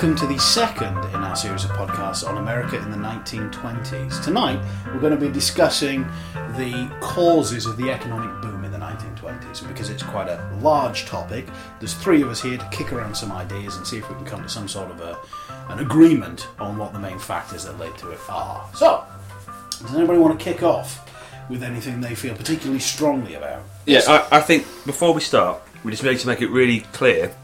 Welcome to the second in our series of podcasts on America in the 1920s. Tonight, we're going to be discussing the causes of the economic boom in the 1920s. And because it's quite a large topic, there's three of us here to kick around some ideas and see if we can come to some sort of a, an agreement on what the main factors that led to it are. So, does anybody want to kick off with anything they feel particularly strongly about? Yeah, I, I think before we start, we just need to make it really clear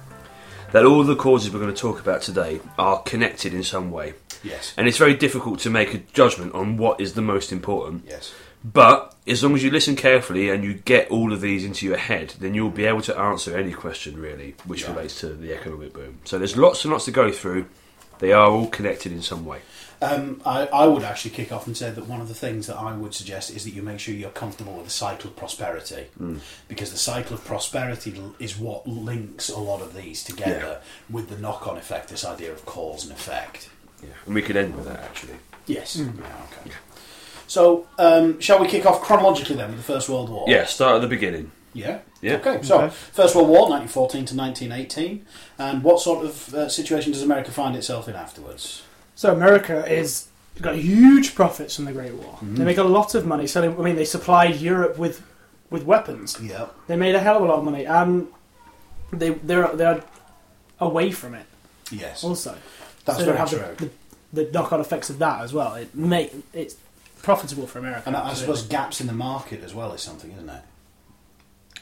that all the causes we're going to talk about today are connected in some way. Yes. And it's very difficult to make a judgment on what is the most important. Yes. But as long as you listen carefully and you get all of these into your head, then you'll be able to answer any question really which Yeah. relates to the economic boom. So there's lots and lots to go through. They are all connected in some way. Um, I, I would actually kick off and say that one of the things that I would suggest is that you make sure you're comfortable with the cycle of prosperity, because the cycle of prosperity is what links a lot of these together with the knock-on effect, this idea of cause and effect. Yeah. And we could end with that actually. Yes. Yeah, okay. So, um, shall we kick off chronologically then with the First World War? Yeah, start at the beginning. Yeah. Yeah. Okay. So, Okay. First World War, 1914 to 1918, and what sort of uh, situation does America find itself in afterwards? So America is got huge profits from the Great War. Mm-hmm. They make a lot of money selling. I mean, they supplied Europe with with weapons. Yeah. They made a hell of a lot of money, and they they're they're away from it Yes. also. That's so very have true. The, the, the knock-on effects of that as well. It make it's profitable for America. and I, I suppose gaps in the market as well is something, isn't it?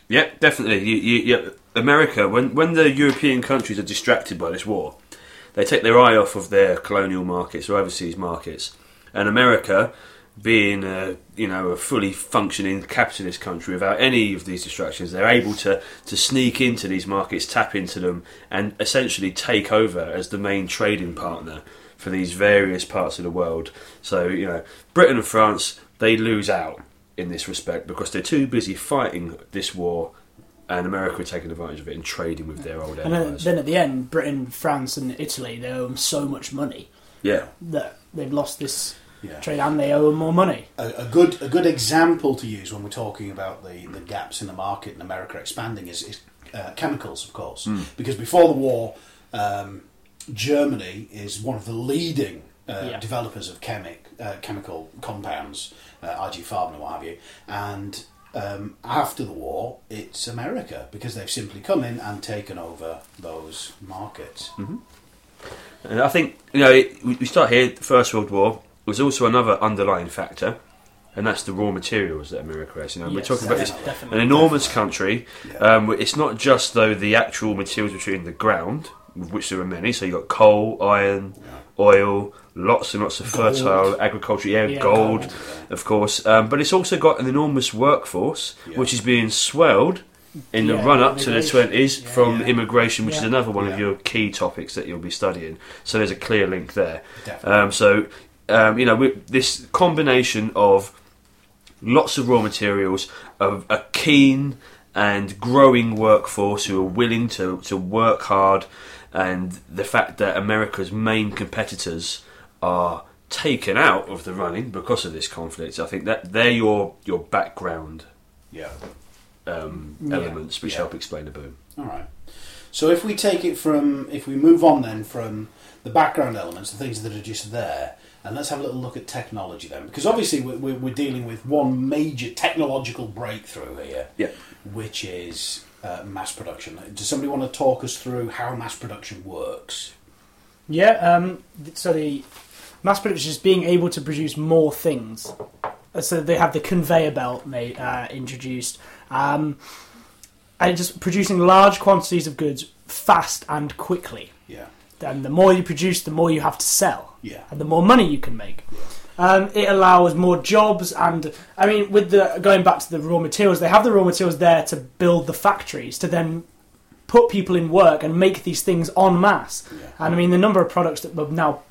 Yeah, definitely. You, you, yeah, America, when when the European countries are distracted by this war, they take their eye off of their colonial markets or overseas markets, and America, being a you know a fully functioning capitalist country without any of these distractions, they're able to to sneak into these markets, tap into them, and essentially take over as the main trading partner for these various parts of the world. So you know, Britain and France they lose out in this respect because they're too busy fighting this war, and America are taking advantage of it and trading with their old and then, at the end, Britain, France, and Italy they owe them so much money yeah, that they've lost this Yeah. trade, and they owe them more money. A, a good a good example to use when we're talking about the, the gaps in the market and America expanding is, is uh, chemicals, of course, because before the war, um, Germany is one of the leading uh, Yeah. developers of chemic uh, chemical compounds, uh, IG Farben and what have you, and um, after the war, it's America because they've simply come in and taken over those markets. and I think you know it, we start here. The First World War was also another underlying factor. And that's the raw materials that America has. You know, we're talking about this an enormous country. Yeah. Um, it's not just though the actual materials between the ground, which there are many. So you've got coal, iron, oil, lots and lots of Gold. fertile agriculture, yeah, Yeah, gold, gold, of course. Um, but it's also got an enormous workforce, Yeah. which is being swelled in the Yeah, run up to the twenties Yeah. from Yeah. immigration, which is another one of your key topics that you'll be studying. So there's a clear link there. Um, so, um, you know, with this combination of lots of raw materials, of a keen and growing workforce who are willing to, to work hard, and the fact that America's main competitors are taken out of the running because of this conflict, I think that they're your, your background yeah. um, Yeah. elements which Yeah. help explain the boom. All right. So if we take it from, if we move on then from the background elements, the things that are just there, and let's have a little look at technology then, because obviously we're, we're we're dealing with one major technological breakthrough here, Yeah. which is uh, mass production. Does somebody want to talk us through how mass production works? Yeah, um, so the mass production is being able to produce more things. Uh, So they have the conveyor belt made, uh, introduced, um, and just producing large quantities of goods fast and quickly. Yeah. And the more you produce, the more you have to sell, Yeah. and the more money you can make. Um, it allows more jobs, and I mean, with the going back to the raw materials, they have the raw materials there to build the factories to then put people in work and make these things en masse. Yeah. And I mean, the number of products that are now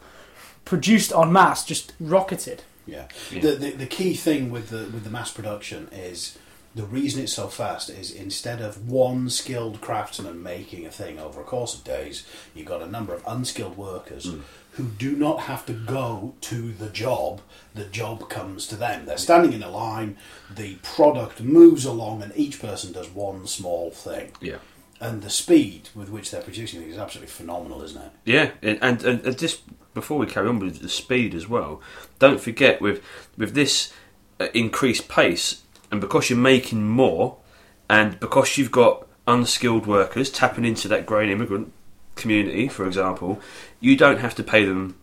produced en masse just rocketed. Yeah. Yeah. The, the the key thing with the with the mass production is the reason it's so fast is instead of one skilled craftsman making a thing over a course of days, you've got a number of unskilled workers who do not have to go to the job. The job comes to them. They're standing in a line. The product moves along, and each person does one small thing. Yeah. and the speed with which they're producing things is absolutely phenomenal, isn't it? Yeah, and, and and just before we carry on with the speed as well, don't forget with with this uh, increased pace, and because you're making more, and because you've got unskilled workers tapping into that growing immigrant community, for example, you don't have to pay them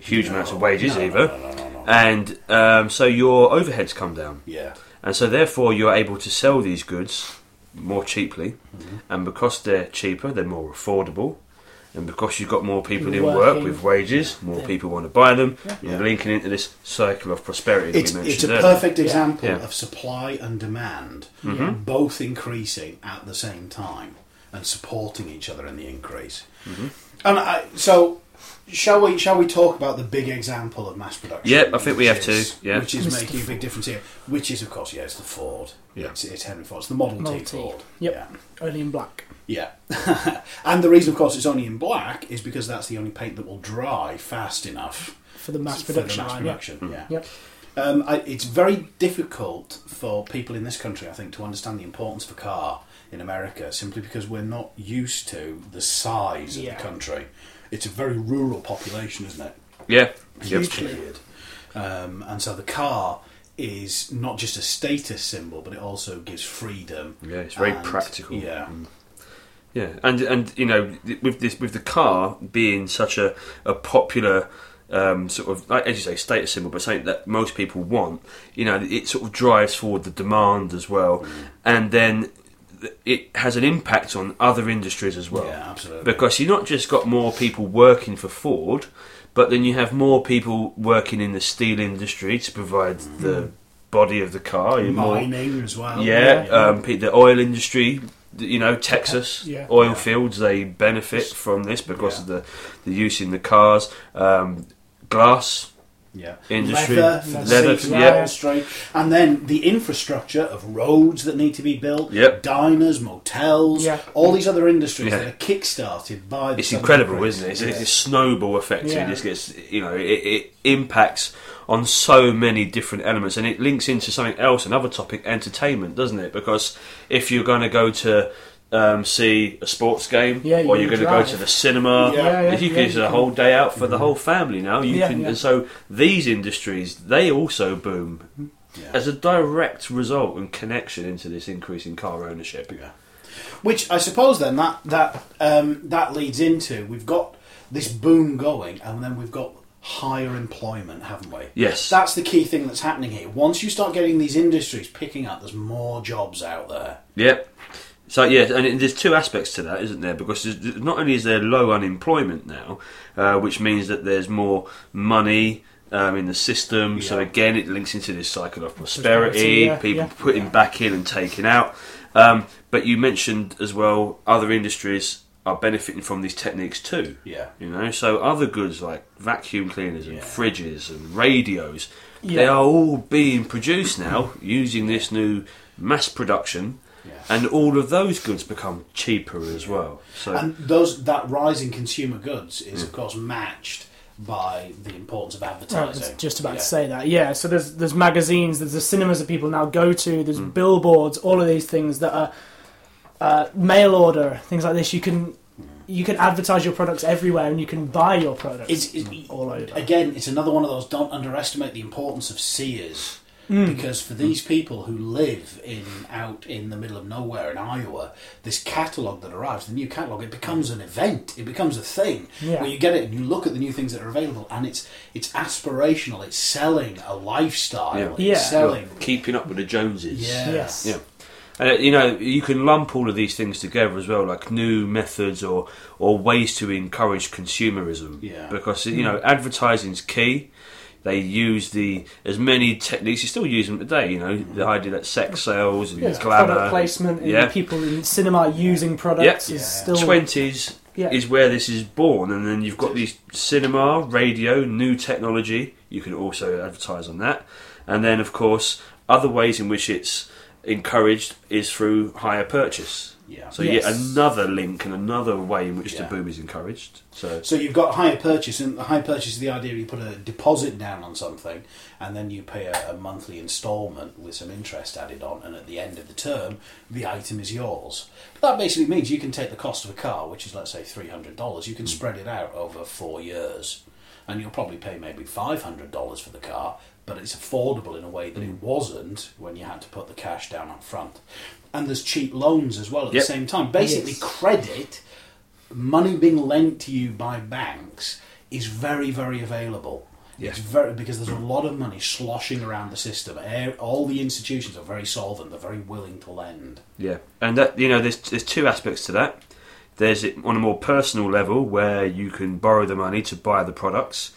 huge amounts of wages No, no, either, No, no, no, no. and um, so your overheads come down. yeah. And so, therefore, you're able to sell these goods more cheaply, Mm-hmm. and because they're cheaper, they're more affordable. And because you've got more people in work with wages, more Yeah. people want to buy them. Yeah. You're linking into this cycle of prosperity that It's, we it's a earlier. perfect example Yeah. of supply and demand Mm-hmm. both increasing at the same time and supporting each other in the increase. Mm-hmm. And I, so, shall we shall we talk about the big example of mass production? Yeah, I think we have is- to, yeah. which is Mr. making a big difference here. Which is, of course, yeah, it's the Ford. Yeah. it's, it's Henry Ford. It's the Model, Model T T. Ford. Yep. Yeah. Only in black. Yeah. and the reason, of course, it's only in black is because that's the only paint that will dry fast enough For the mass for production the mass line, yeah. production. Yeah. Yep. Um, I, it's very difficult for people in this country, I think, to understand the importance of a car in America simply because we're not used to the size of Yeah. the country. It's a very rural population, isn't it? Yeah. Yep. Hugely. Um, and so the car is not just a status symbol, but it also gives freedom. Yeah, it's very and- practical. Yeah. Mm. Yeah, and and you know with this with the car being such a a popular um, sort of like, as you say status symbol, but something that most people want. You know, it sort of drives forward the demand as well, Mm. and then th- it has an impact on other industries as well. Yeah, absolutely. Because you've not just got more people working for Ford, but then you have more people working in the steel industry to provide the body of the car. You're more- as well. yeah, yeah. Um, the oil industry. You know, Texas Yeah. oil Yeah. fields, they benefit from this because of the, the use in the cars. Um, glass yeah. industry, leather, for the leather, yeah. industry, and then the infrastructure of roads that need to be built, Yep. diners, motels, Yeah. all these other industries Yeah. that are kick-started by. The It's incredible, Brits. isn't it? It's, Yeah. it's a snowball effect. Yeah. It just gets, you know, it, it impacts on so many different elements, and it links into something else, another topic, entertainment, doesn't it? Because if you're going to go to um, see a sports game, Yeah, or you you're going to go to the cinema, Yeah. Yeah, yeah, if you yeah, can use you a can- whole day out for the whole family now, you Yeah, can. yeah. And so these industries, they also boom Yeah. as a direct result and connection into this increase in car ownership. Yeah. Which I suppose then that that um, that leads into we've got this boom going, and then we've got higher employment, haven't we? Yes. That's the key thing that's happening here. Once you start getting these industries picking up, there's more jobs out there. Yep. So yes, and there's two aspects to that, isn't there? Because not only is there low unemployment now, uh, which means that there's more money um, in the system. So again, it links into this cycle of prosperity, yeah, people yeah. putting back in and taking out. Um, but you mentioned as well, other industries are benefiting from these techniques too. Yeah. You know, so other goods like vacuum cleaners and Yeah. fridges and radios, Yeah. they are all being produced now using this new mass production, Yeah. And all of those goods become cheaper as well. So And those that rise in consumer goods is Mm. of course matched by the importance of I advertising. was just about Yeah. to say that. Yeah, so there's there's magazines, there's the cinemas that people now go to, there's Mm. billboards, all of these things that are uh, mail order, things like this. You can you can advertise your products everywhere, and you can buy your products It's, it, all over. again, it's another one of those. Don't underestimate the importance of Sears. Mm. Because for these people who live in out in the middle of nowhere in Iowa, this catalogue that arrives, the new catalogue, it becomes an event. It becomes a thing Yeah. where you get it and you look at the new things that are available, and it's it's aspirational. It's selling a lifestyle. Yeah. It's Yeah. selling. keeping up with the Joneses. Yeah. Yes. Yeah. And uh, you know, you can lump all of these things together as well, like new methods or or ways to encourage consumerism. Yeah. Because you know, advertising's key. They use the as many techniques. You still use them today. You know, the idea that sex sales and Yeah, glamour, product placement, and yeah. people in cinema using products Yeah. is still twenties yeah. is where this is born, and then you've got these cinema, radio, new technology. You can also advertise on that, and then of course other ways in which it's encouraged is through hire purchase. Yeah. So Yes. yet another link and another way in which Yeah. the boom is encouraged. So So you've got hire purchase, and the hire purchase is the idea you put a deposit down on something, and then you pay a, a monthly instalment with some interest added on, and at the end of the term, the item is yours. But that basically means you can take the cost of a car, which is let's say three hundred dollars, you can hmm. spread it out over four years, and you'll probably pay maybe five hundred dollars for the car, but it's affordable in a way that it mm. wasn't when you had to put the cash down up front. And there's cheap loans as well at Yep. the same time. Basically, Yes. credit money being lent to you by banks is very, very available. Yeah. It's very because there's a lot of money sloshing around the system. All the institutions are very solvent. They're very willing to lend. Yeah, and that you know, there's there's two aspects to that. There's it on a more personal level where you can borrow the money to buy the products,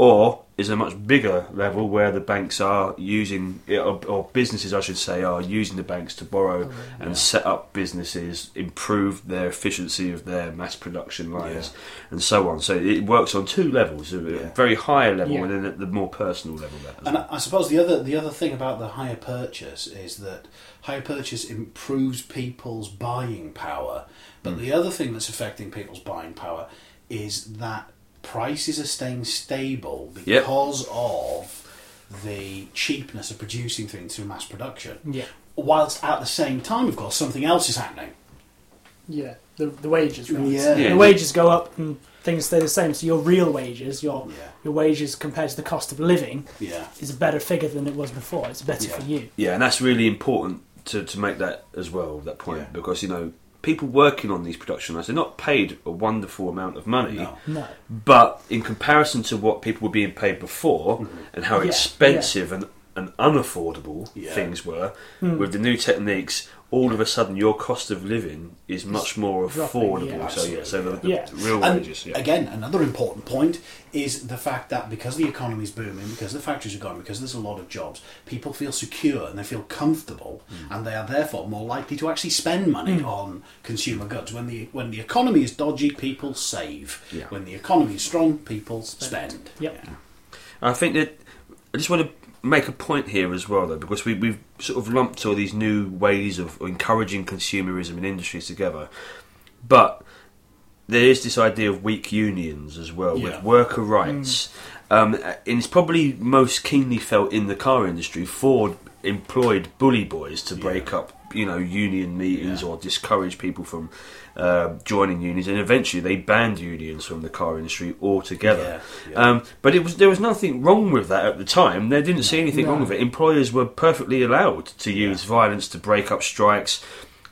or is a much bigger level where the banks are using, or, or businesses, I should say, are using the banks to borrow and set up businesses, improve their efficiency of their mass production lines, and so on. So it works on two levels: a Yeah. very higher level Yeah. and then at the more personal level. There And well. I suppose the other the other thing about the hire purchase is that hire purchase improves people's buying power. But Hmm. the other thing that's affecting people's buying power is that prices are staying stable Yep. because of the cheapness of producing things through mass production. Yeah. Whilst at the same time, of course, something else is happening. Yeah, the the wages. Right? Yeah. Yeah. The wages go up and things stay the same. So your real wages, your Yeah. your wages compared to the cost of living, Yeah. is a better figure than it was before. It's better Yeah. for you. Yeah, and that's really important to, to make that as well, that point, Yeah. because, you know, people working on these production lines, they're not paid a wonderful amount of money, No. No. but in comparison to what people were being paid before mm-hmm. and how Yeah, expensive and, and unaffordable Yeah. things were, Hmm. with the new techniques, all of a sudden your cost of living is much more dropping, affordable. yeah. so, yeah, so the, the Yeah. real And wages, yeah. again, another important point is the fact that because the economy is booming, because the factories are going, because there's a lot of jobs, people feel secure and they feel comfortable, Hmm. and they are therefore more likely to actually spend money on consumer goods. When the when the economy is dodgy, people save. Yeah. When the economy is strong, people spend. Yep. Yeah. I think that I just want to make a point here as well, though, because we, we've sort of lumped all these new ways of encouraging consumerism in industries together, but there is this idea of weak unions as well Yeah. with worker rights, um, and it's probably most keenly felt in the car industry. Ford employed bully boys to break Yeah. up, you know, union meetings Yeah. or discourage people from uh, joining unions, and eventually they banned unions from the car industry altogether. Yeah, yeah. Um, but it was there was nothing wrong with that at the time. They didn't see anything No. wrong with it. Employers were perfectly allowed to use violence to break up strikes,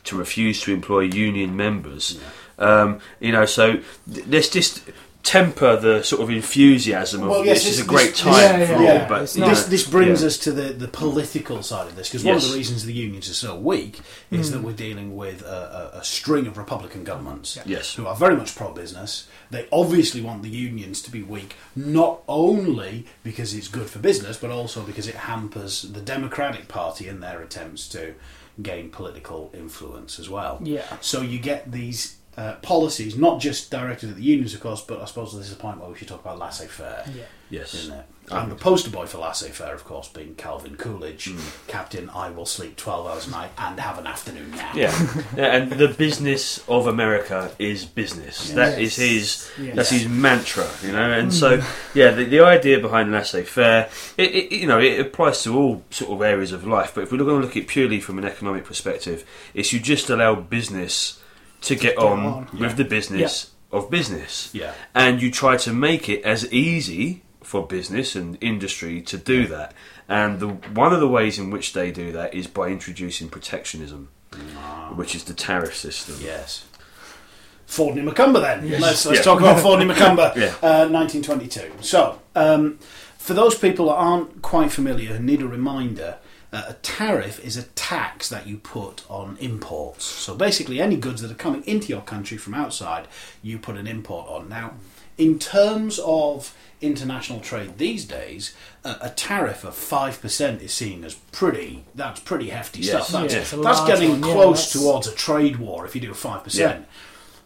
to refuse to employ union members. Um, you know, so th- let's just temper the sort of enthusiasm of Well, yes, this is a great this- time Yeah, for yeah, all. yeah. But It's not- know, This, this brings yeah. us to the, the political side of this because one of the reasons the unions are so weak is that hmm. we're dealing with a, a, a string of Republican governments Yes. who are very much pro business. They obviously want the unions to be weak, not only because it's good for business, but also because it hampers the Democratic Party in their attempts to gain political influence as well. Yeah. So you get these. Uh, policies, not just directed at the unions, of course, but I suppose this is a point where we should talk about laissez-faire Yeah. Yes. isn't it? And the poster boy for laissez faire, of course, being Calvin Coolidge, Captain I will sleep 12 hours a night and have an afternoon nap. Yeah. yeah, and the business of America is business. That is Yes. his. Yes. That's his mantra, you know. And so, yeah, the, the idea behind laissez-faire, it, it, you know, it applies to all sort of areas of life. But if we're going to look at it purely from an economic perspective, it's you just allow business to get on, on, with the business of business, Yeah. and you try to make it as easy for business and industry to do that. And the, one of the ways in which they do that is by introducing protectionism, which is the tariff system. Yes. Fordney-McCumber then. Let's, let's Yeah. talk about Fordney-McCumber, Yeah. uh, 1922. So, um, for those people that aren't quite familiar and need a reminder, uh, a tariff is a tax that you put on imports. So basically, any goods that are coming into your country from outside, you put an import on. Now, in terms of international trade these days, uh, a tariff of five percent is seen as pretty. That's pretty hefty Yes. stuff. That's, Yeah, that's getting one, yeah, close that's- towards a trade war if you do a five percent.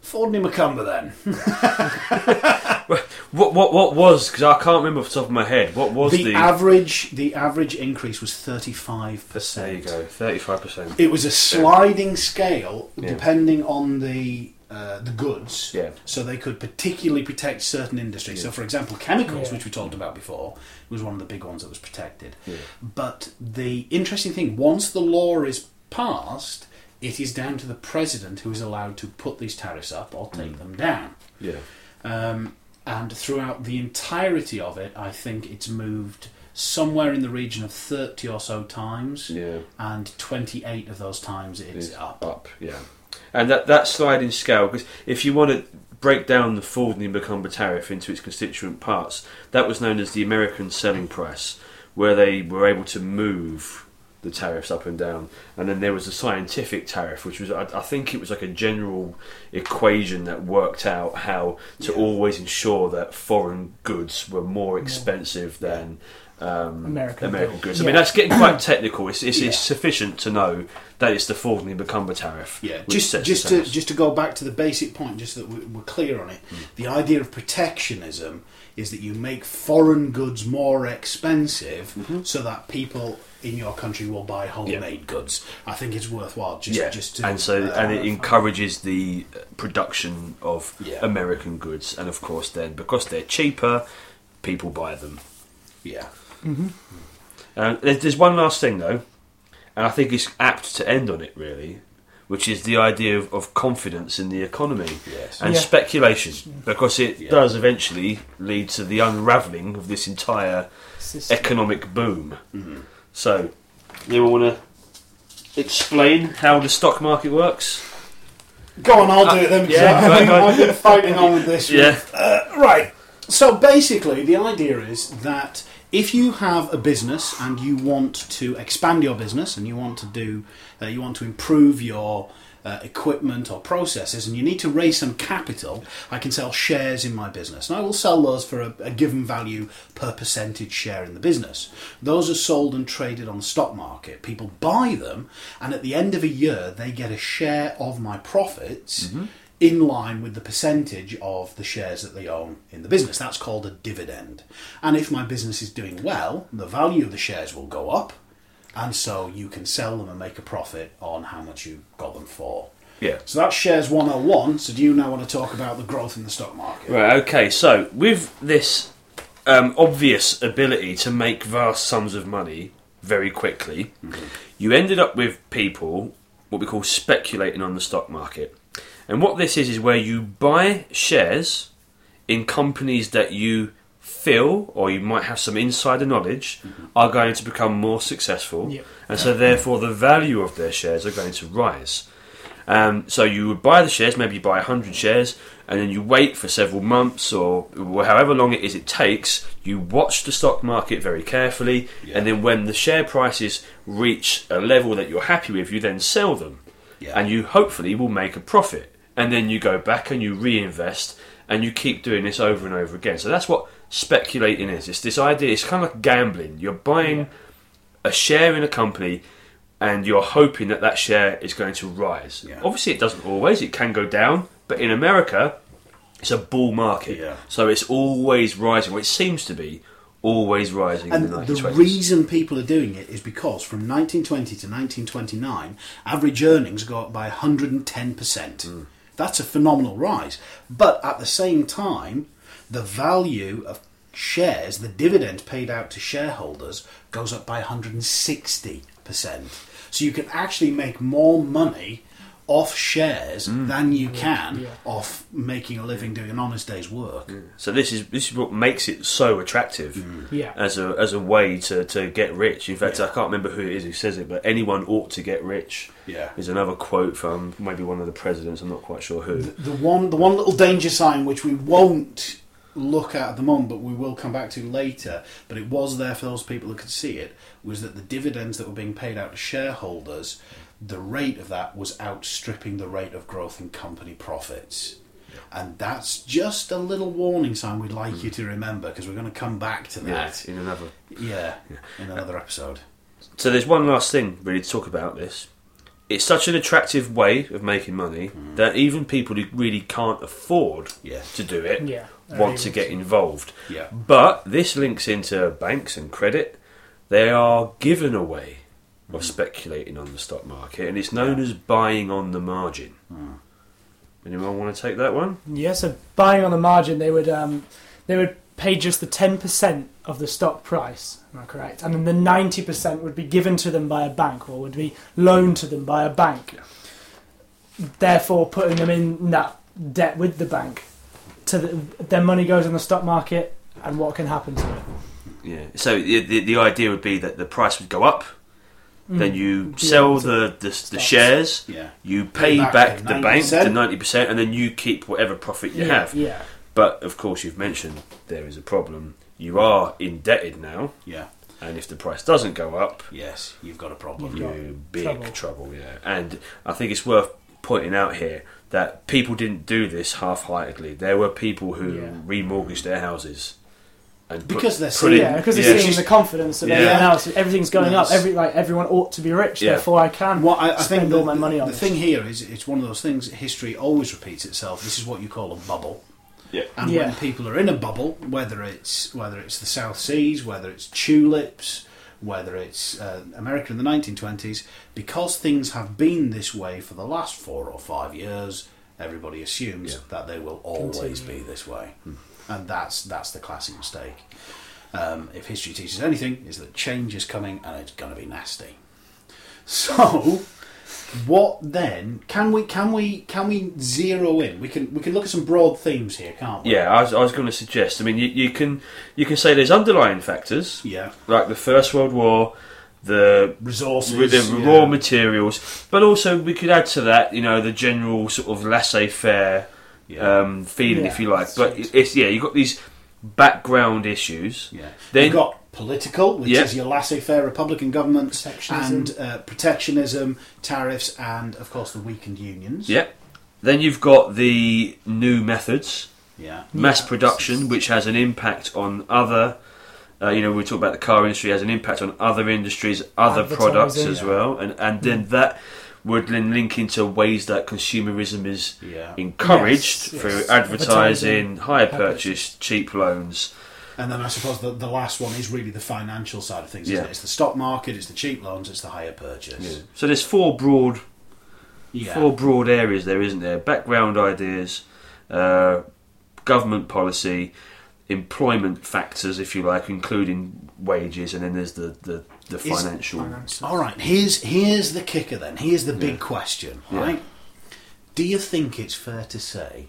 Fordney-McCumber then. What what what was? Because I can't remember off the top of my head. What was the, the? average the average increase was thirty five percent. there you percent. go, thirty-five percent. It was a sliding scale Yeah. depending on the uh, the goods. Yeah. So they could particularly protect certain industries. So, for example, chemicals, Yeah. which we talked about before, was one of the big ones that was protected. Yeah. But the interesting thing, once the law is passed, it is down to the president who is allowed to put these tariffs up or Mm. take them down. Yeah. Um, and throughout the entirety of it, I think it's moved somewhere in the region of 30 or so times, Yeah. and 28 of those times it's It's up. Up. Yeah. And that that sliding scale, because if you want to break down the Fordney-McCumber tariff into its constituent parts, that was known as the American selling price, where they were able to move the tariffs up and down. And then there was the scientific tariff, which was I, I think it was like a general equation that worked out how to Yeah. always ensure that foreign goods were more expensive than um, American American goods. goods. I mean, that's getting quite technical. It's, it's, Yeah. it's sufficient to know that it's the Fordney-McCumber tariff. Yeah, which just sets just to just to go back to the basic point, just that we- we're clear on it. The idea of protectionism is that you make foreign goods more expensive, so that people in your country will buy homemade goods. I think it's worthwhile just yeah, just to and so uh, and it encourages the uh, production of Yeah. American goods, and of course, then because they're cheaper, people buy them. yeah. Uh, there's, there's one last thing though, and I think it's apt to end on it really, which is the idea of, of confidence in the economy Yes. and Yeah. speculation, because it Yeah. does eventually lead to the unravelling of this entire System. economic boom. So, you want to explain how the stock market works? Go on, I'll do it then. yeah, I've, go been, on, on. I've been fighting on with this. Yeah. Uh, right. So basically, the idea is that if you have a business and you want to expand your business and you want to do, uh, you want to improve your uh, equipment or processes, and you need to raise some capital, I can sell shares in my business, and I will sell those for a, a given value per percentage share in the business. Those are sold and traded on the stock market. People buy them, and at the end of a year, they get a share of my profits in line with the percentage of the shares that they own in the business. That's called a dividend. And if my business is doing well, the value of the shares will go up, and so you can sell them and make a profit on how much you got them for. Yeah. So that's shares 101. So do you now want to talk about the growth in the stock market? Right, okay, so with this um, obvious ability to make vast sums of money very quickly, you ended up with people, what we call speculating on the stock market. And what this is, is where you buy shares in companies that you feel, or you might have some insider knowledge, are going to become more successful. Yep. And so, therefore, the value of their shares are going to rise. Um, so you would buy the shares, maybe you buy 100 shares, and then you wait for several months or however long it is it takes. You watch the stock market very carefully, Yeah. and then when the share prices reach a level that you're happy with, you then sell them. Yeah. And you hopefully will make a profit. And then you go back and you reinvest, and you keep doing this over and over again. So that's what speculating is. It's this idea, it's kind of like gambling. You're buying a share in a company and you're hoping that that share is going to rise. Yeah. Obviously, it doesn't always, it can go down, but in America, it's a bull market. Yeah. So it's always rising. Well, it seems to be always rising And in the the reason people are doing it is because from 1920 to 1929, average earnings go up by 110%. That's a phenomenal rise. But at the same time, the value of shares, the dividend paid out to shareholders, goes up by 160%. So you can actually make more money off shares mm. than you can Yeah. off making a living doing an honest day's work. so this is this is what makes it so attractive mm. Yeah. as a as a way to, to get rich. In fact, I can't remember who it is who says it, but anyone ought to get rich. Yeah. is another quote from maybe one of the presidents. I'm not quite sure who. the one the one little danger sign which we won't look at at the moment but we will come back to later but it was there for those people who could see it was that the dividends that were being paid out to shareholders the rate of that was outstripping the rate of growth in company profits and that's just a little warning sign we'd like you mm. to remember because we're going to come back to Yeah, that in another yeah, in another episode So there's one last thing really to talk about this. it's such an attractive way of making money mm. that even people who really can't afford Yeah. to do it Yeah. want to get involved. Yeah. But this links into banks and credit. They are given a way of Mm. speculating on the stock market, and it's known as buying on the margin. Mm. Anyone want to take that one? Yeah, so buying on the margin, they would um, they would pay just the ten percent of the stock price. Am I correct? And then the ninety percent would be given to them by a bank, or would be loaned to them by a bank. Therefore, putting them in that debt with the bank, to the, their money goes in the stock market, and what can happen to it? Yeah. So the, the, the idea would be that the price would go up, then Mm. you Yeah, sell so the, the, the shares, Yeah. you pay back back the the bank 90%. the ninety percent, and then you keep whatever profit you yeah, have. yeah, But of course, you've mentioned there is a problem. You are indebted now, Yeah. and if the price doesn't go up, Yes. You've got a problem. You've got you big trouble. trouble. Yeah, and I think it's worth pointing out here that people didn't do this half-heartedly. There were people who Yeah. remortgaged their houses and put- Because they're seeing- yeah, because they're It's seeing the confidence of Yeah. everyone else. Everything's going No, up. Every like everyone ought to be rich. Yeah. Therefore, I can What I, I spend think all the, my money on the this. thing here is it's one of those things. History always repeats itself. This is what you call a bubble. Yeah. And Yeah. when people are in a bubble, whether it's whether it's the South Seas, whether it's tulips, whether it's uh, America in the 1920s, because things have been this way for the last four or five years, everybody assumes Yeah. that they will always Continue. be this way, and that's that's the classic mistake. Um, if history teaches anything, is that change is coming and it's going to be nasty. So, what then? Can we can we can we zero in? We can we can look at some broad themes here, can't we? Yeah, I was, I was going to suggest. I mean, you, you can you can say there's underlying factors Yeah. like the First World War, the Resources. with the yeah. raw materials, but also we could add to that, you know, the general sort of laissez-faire Yeah. um, feeling, Yeah, if you like. But right. it's yeah, you've got these background issues. yeah. Then- You've got political, which Yeah. is your laissez-faire Republican governments, Protectionism. and uh, protectionism, tariffs, and of course the weakened unions. Yeah. Then you've got the new methods, Yeah. mass Yeah. production, which has an impact on other. Uh, you know, we talk about the car industry has an impact on other industries, other products Advertising. as well, and and then that would then link into ways that consumerism is Yeah. encouraged Yes, through yes. advertising, Advertising, hire purchase, cheap loans. And then I suppose the, the last one is really the financial side of things. Isn't Yeah. it? It's the stock market, it's the cheap loans, it's the hire purchase. Yeah. So there's four broad Yeah. four broad areas there, isn't there? Background ideas, uh, government policy, employment factors, if you like, including wages, and then there's the the, the financial. Finances. All right, here's here's the kicker then. Here's the big question, Yeah. right? Do you think it's fair to say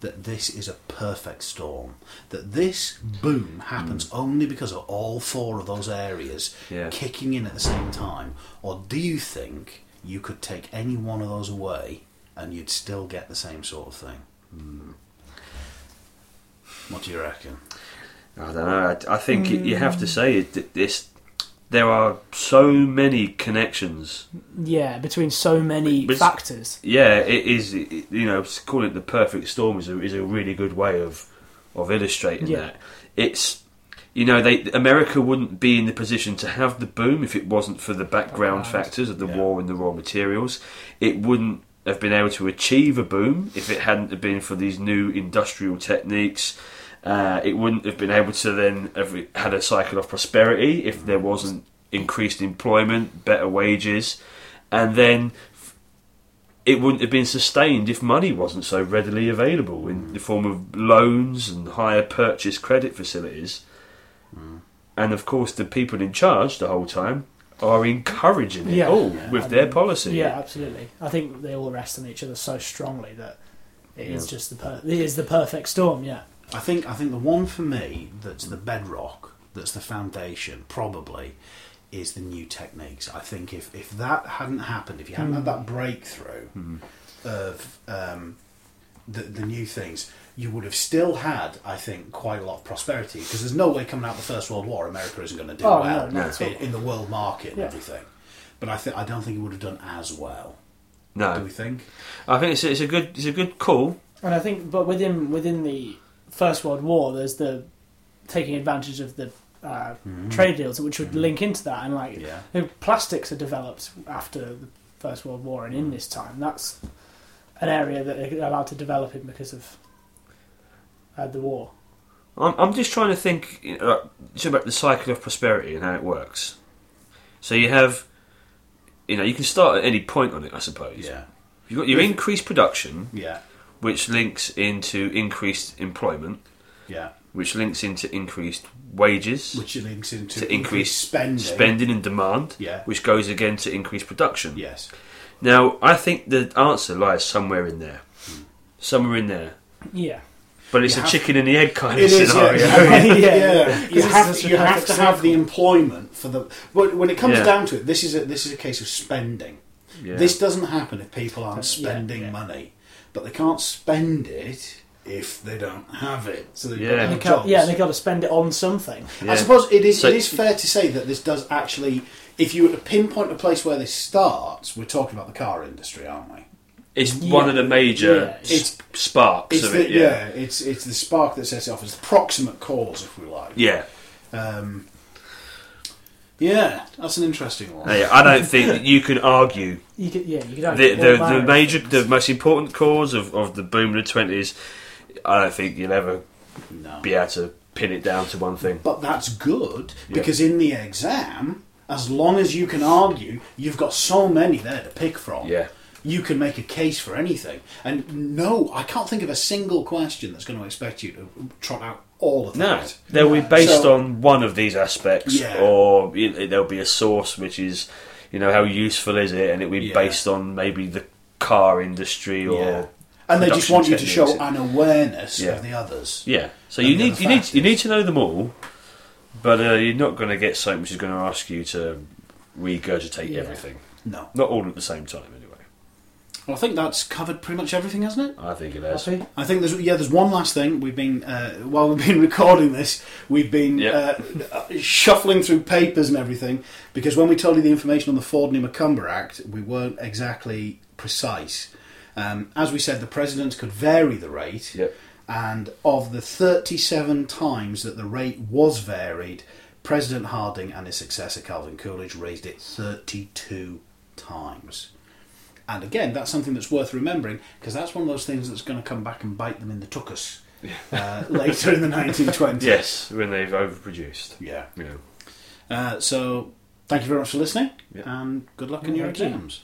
that this is a perfect storm? That this boom happens only because of all four of those areas Yeah. kicking in at the same time? Or do you think you could take any one of those away and you'd still get the same sort of thing? Hmm. What do you reckon? I don't know. I, I think you have to say it, that this. There are so many connections. Yeah, between so many But it's- factors. Yeah, it is. It, you know, calling it the perfect storm is a, is a really good way of of illustrating Yeah. that. It's you know, they America wouldn't be in the position to have the boom if it wasn't for the background Background. factors of the Yeah. war and the raw materials. It wouldn't have been able to achieve a boom if it hadn't been for these new industrial techniques. Uh, it wouldn't have been able to then have had a cycle of prosperity if there mm. wasn't increased employment, better wages, and then it wouldn't have been sustained if money wasn't so readily available in mm. the form of loans and hire purchase credit facilities. Mm. And of course, the people in charge the whole time are encouraging it Yeah. all Yeah. with I their mean, policy. Yeah, absolutely. I think they all rest on each other so strongly that it is Yeah. just the per- it is the perfect storm. Yeah, I think I think the one for me that's the bedrock, that's the foundation, probably, is the new techniques. I think if, if that hadn't happened, if you hadn't had that breakthrough of um, the the new things, you would have still had, I think, quite a lot of prosperity because there's no way coming out of the First World War, America isn't going to do Oh, well no, not at in, in the world market and Yeah. everything. But I think I don't think it would have done as well. No, do No, we think? I think it's, it's a good it's a good call. and I think, but within within the First World War, there's the taking advantage of the uh, trade deals, which would link into that, and like Yeah. you know, plastics are developed after the First World War and in this time. That's an area that they're allowed to develop in because of uh, the war. I'm, I'm just trying to think you know, about the cycle of prosperity and how it works. So you have, you know, you can start at any point on it, I suppose. Yeah, You've got your increased production, yeah, which links into increased employment, yeah. which links into increased wages, Which links into To increase spending. spending and demand, Yeah. which goes again to increased production. Yes. Now, I think the answer lies somewhere in there. Hmm. Somewhere in there. Yeah. But it's You a have- chicken and the egg kind of is, scenario. yeah. Yeah. yeah. You have to, you have to have the employment for the. But when it comes Yeah. down to it, this is a this is a case of spending. Yeah. This doesn't happen if people aren't Yeah, spending yeah. money, but they can't spend it if they don't have it. So they've Yeah. got to And they can't, jobs. yeah, they've got to spend it on something. Yeah. I suppose it is. So- it is fair to say that this does actually. If you were to pinpoint a place where this starts, we're talking about the car industry, aren't we? It's Yeah. one of the major Yeah. s- sparks It's of the, it. yeah. Yeah. it's it's the spark that sets it off. It's the proximate cause, if we like. Yeah. Um, yeah, that's an interesting one. Yeah, I don't think that you can argue You could, yeah, you could the, the, the major, the most important cause of, of the boom of the twenties. I don't think you'll ever No. be able to pin it down to one thing. But that's good Yeah. because in the exam, as long as you can argue, you've got so many there to pick from. Yeah. You can make a case for anything. And no, I can't think of a single question that's going to expect you to trot out all of No, that. No, they'll be based So- on one of these aspects, Yeah. or there'll be a source which is, you know, how useful is it, and it'll be Yeah. based on maybe the car industry or. Yeah. And they just want you to show an awareness of the others. Yeah, so you need you need you need to know them all, but uh, you're not going to get something which is going to ask you to regurgitate everything. No. Not all at the same time, anyway. Well, I think that's covered pretty much everything, hasn't it? I think it has. Happy? I think there's yeah. There's one last thing. We've been uh, while we've been recording this, we've been Yeah. uh, shuffling through papers and everything because when we told you the information on the Fordney-McCumber Act, we weren't exactly precise. Um, as we said, the president could vary the rate, Yep. and of the 37 times that the rate was varied, President Harding and his successor Calvin Coolidge raised it 32 times. And again, that's something that's worth remembering because that's one of those things that's going to come back and bite them in the tuchus uh, later in the 1920s. Yes, when they've overproduced. Yeah. You know. Uh, so, thank you very much for listening Yeah. and good luck in your Thank you. exams.